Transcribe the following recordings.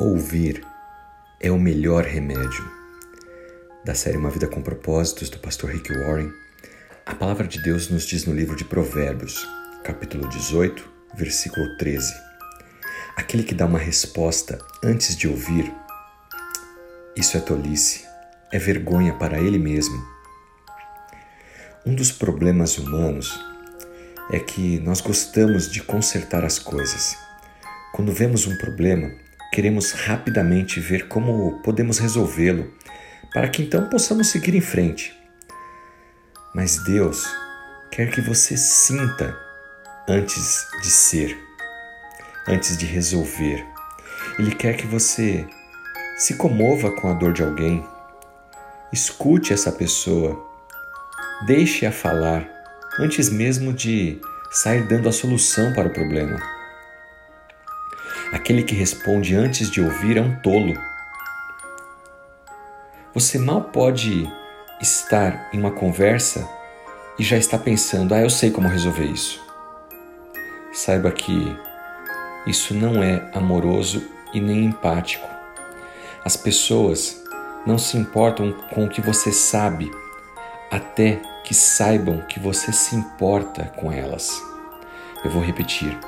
Ouvir é o melhor remédio. Da série Uma Vida com Propósitos, do pastor Rick Warren, a palavra de Deus nos diz no livro de Provérbios, capítulo 18, versículo 13: Aquele que dá uma resposta antes de ouvir, isso é tolice, é vergonha para ele mesmo. Um dos problemas humanos é que nós gostamos de consertar as coisas. Quando vemos um problema, queremos rapidamente ver como podemos resolvê-lo, para que então possamos seguir em frente. Mas Deus quer que você sinta antes de ser, antes de resolver. Ele quer que você se comova com a dor de alguém, escute essa pessoa, deixe-a falar antes mesmo de sair dando a solução para o problema. Aquele que responde antes de ouvir é um tolo. Você mal pode estar em uma conversa e já está pensando: ah, eu sei como resolver isso. Saiba que isso não é amoroso e nem empático. As pessoas não se importam com o que você sabe até que saibam que você se importa com elas. Eu vou repetir.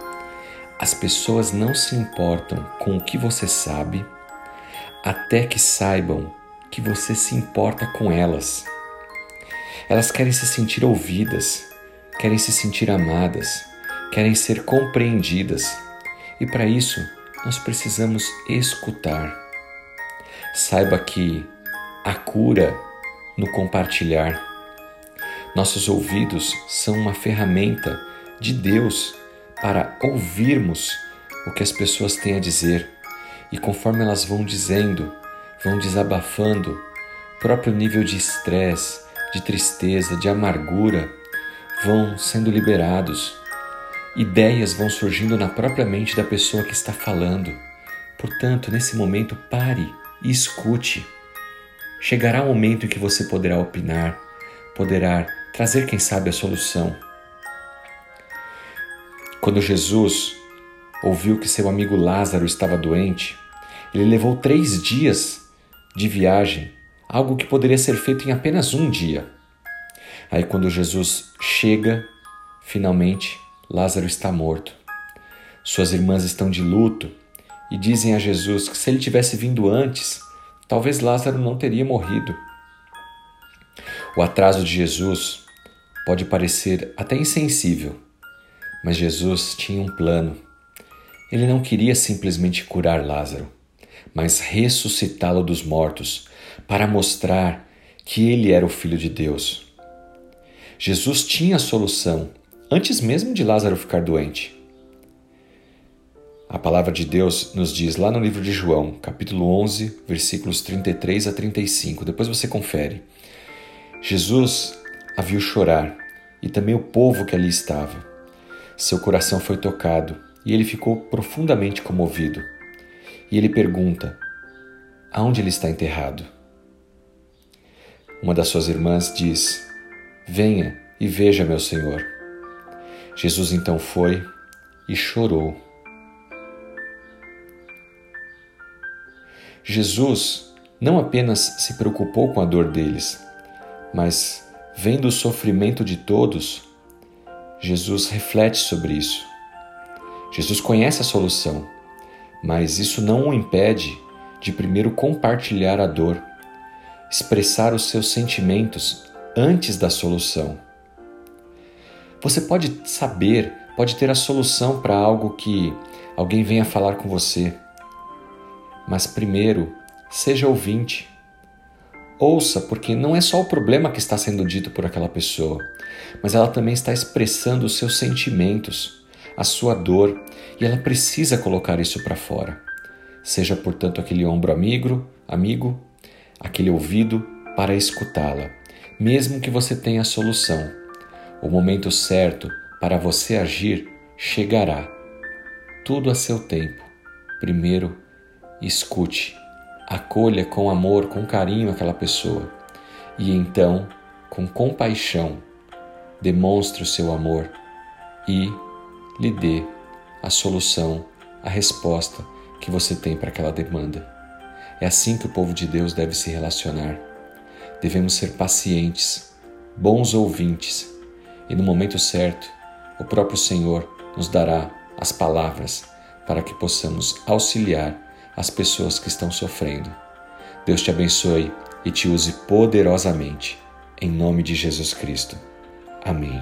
As pessoas não se importam com o que você sabe até que saibam que você se importa com elas. Elas querem se sentir ouvidas, querem se sentir amadas, querem ser compreendidas. E para isso, nós precisamos escutar. Saiba que a cura no compartilhar. Nossos ouvidos são uma ferramenta de Deus para ouvirmos o que as pessoas têm a dizer e conforme elas vão dizendo, vão desabafando, próprio nível de estresse, de tristeza, de amargura vão sendo liberados. Ideias vão surgindo na própria mente da pessoa que está falando. Portanto, nesse momento, pare e escute. Chegará o um momento em que você poderá opinar, poderá trazer, quem sabe, a solução. Quando Jesus ouviu que seu amigo Lázaro estava doente, ele levou três dias de viagem, algo que poderia ser feito em apenas um dia. Aí, quando Jesus chega, finalmente, Lázaro está morto. Suas irmãs estão de luto e dizem a Jesus que se ele tivesse vindo antes, talvez Lázaro não teria morrido. O atraso de Jesus pode parecer até insensível mas Jesus tinha um plano. Ele não queria simplesmente curar Lázaro, mas ressuscitá-lo dos mortos para mostrar que ele era o Filho de Deus. Jesus tinha a solução antes mesmo de Lázaro ficar doente. A palavra de Deus nos diz lá no livro de João, capítulo 11, versículos 33 a 35. Depois você confere. Jesus a viu chorar e também o povo que ali estava. Seu coração foi tocado e ele ficou profundamente comovido. E ele pergunta: Aonde ele está enterrado? Uma das suas irmãs diz: Venha e veja, meu senhor. Jesus então foi e chorou. Jesus não apenas se preocupou com a dor deles, mas, vendo o sofrimento de todos, Jesus reflete sobre isso. Jesus conhece a solução, mas isso não o impede de primeiro compartilhar a dor, expressar os seus sentimentos antes da solução. Você pode saber, pode ter a solução para algo que alguém venha falar com você, mas primeiro seja ouvinte. Ouça, porque não é só o problema que está sendo dito por aquela pessoa, mas ela também está expressando os seus sentimentos, a sua dor, e ela precisa colocar isso para fora. Seja, portanto, aquele ombro amigo, amigo, aquele ouvido para escutá-la, mesmo que você tenha a solução. O momento certo para você agir chegará. Tudo a seu tempo. Primeiro, escute acolha com amor, com carinho aquela pessoa e então, com compaixão, demonstre o seu amor e lhe dê a solução, a resposta que você tem para aquela demanda. É assim que o povo de Deus deve se relacionar. Devemos ser pacientes, bons ouvintes, e no momento certo, o próprio Senhor nos dará as palavras para que possamos auxiliar as pessoas que estão sofrendo. Deus te abençoe e te use poderosamente. Em nome de Jesus Cristo. Amém.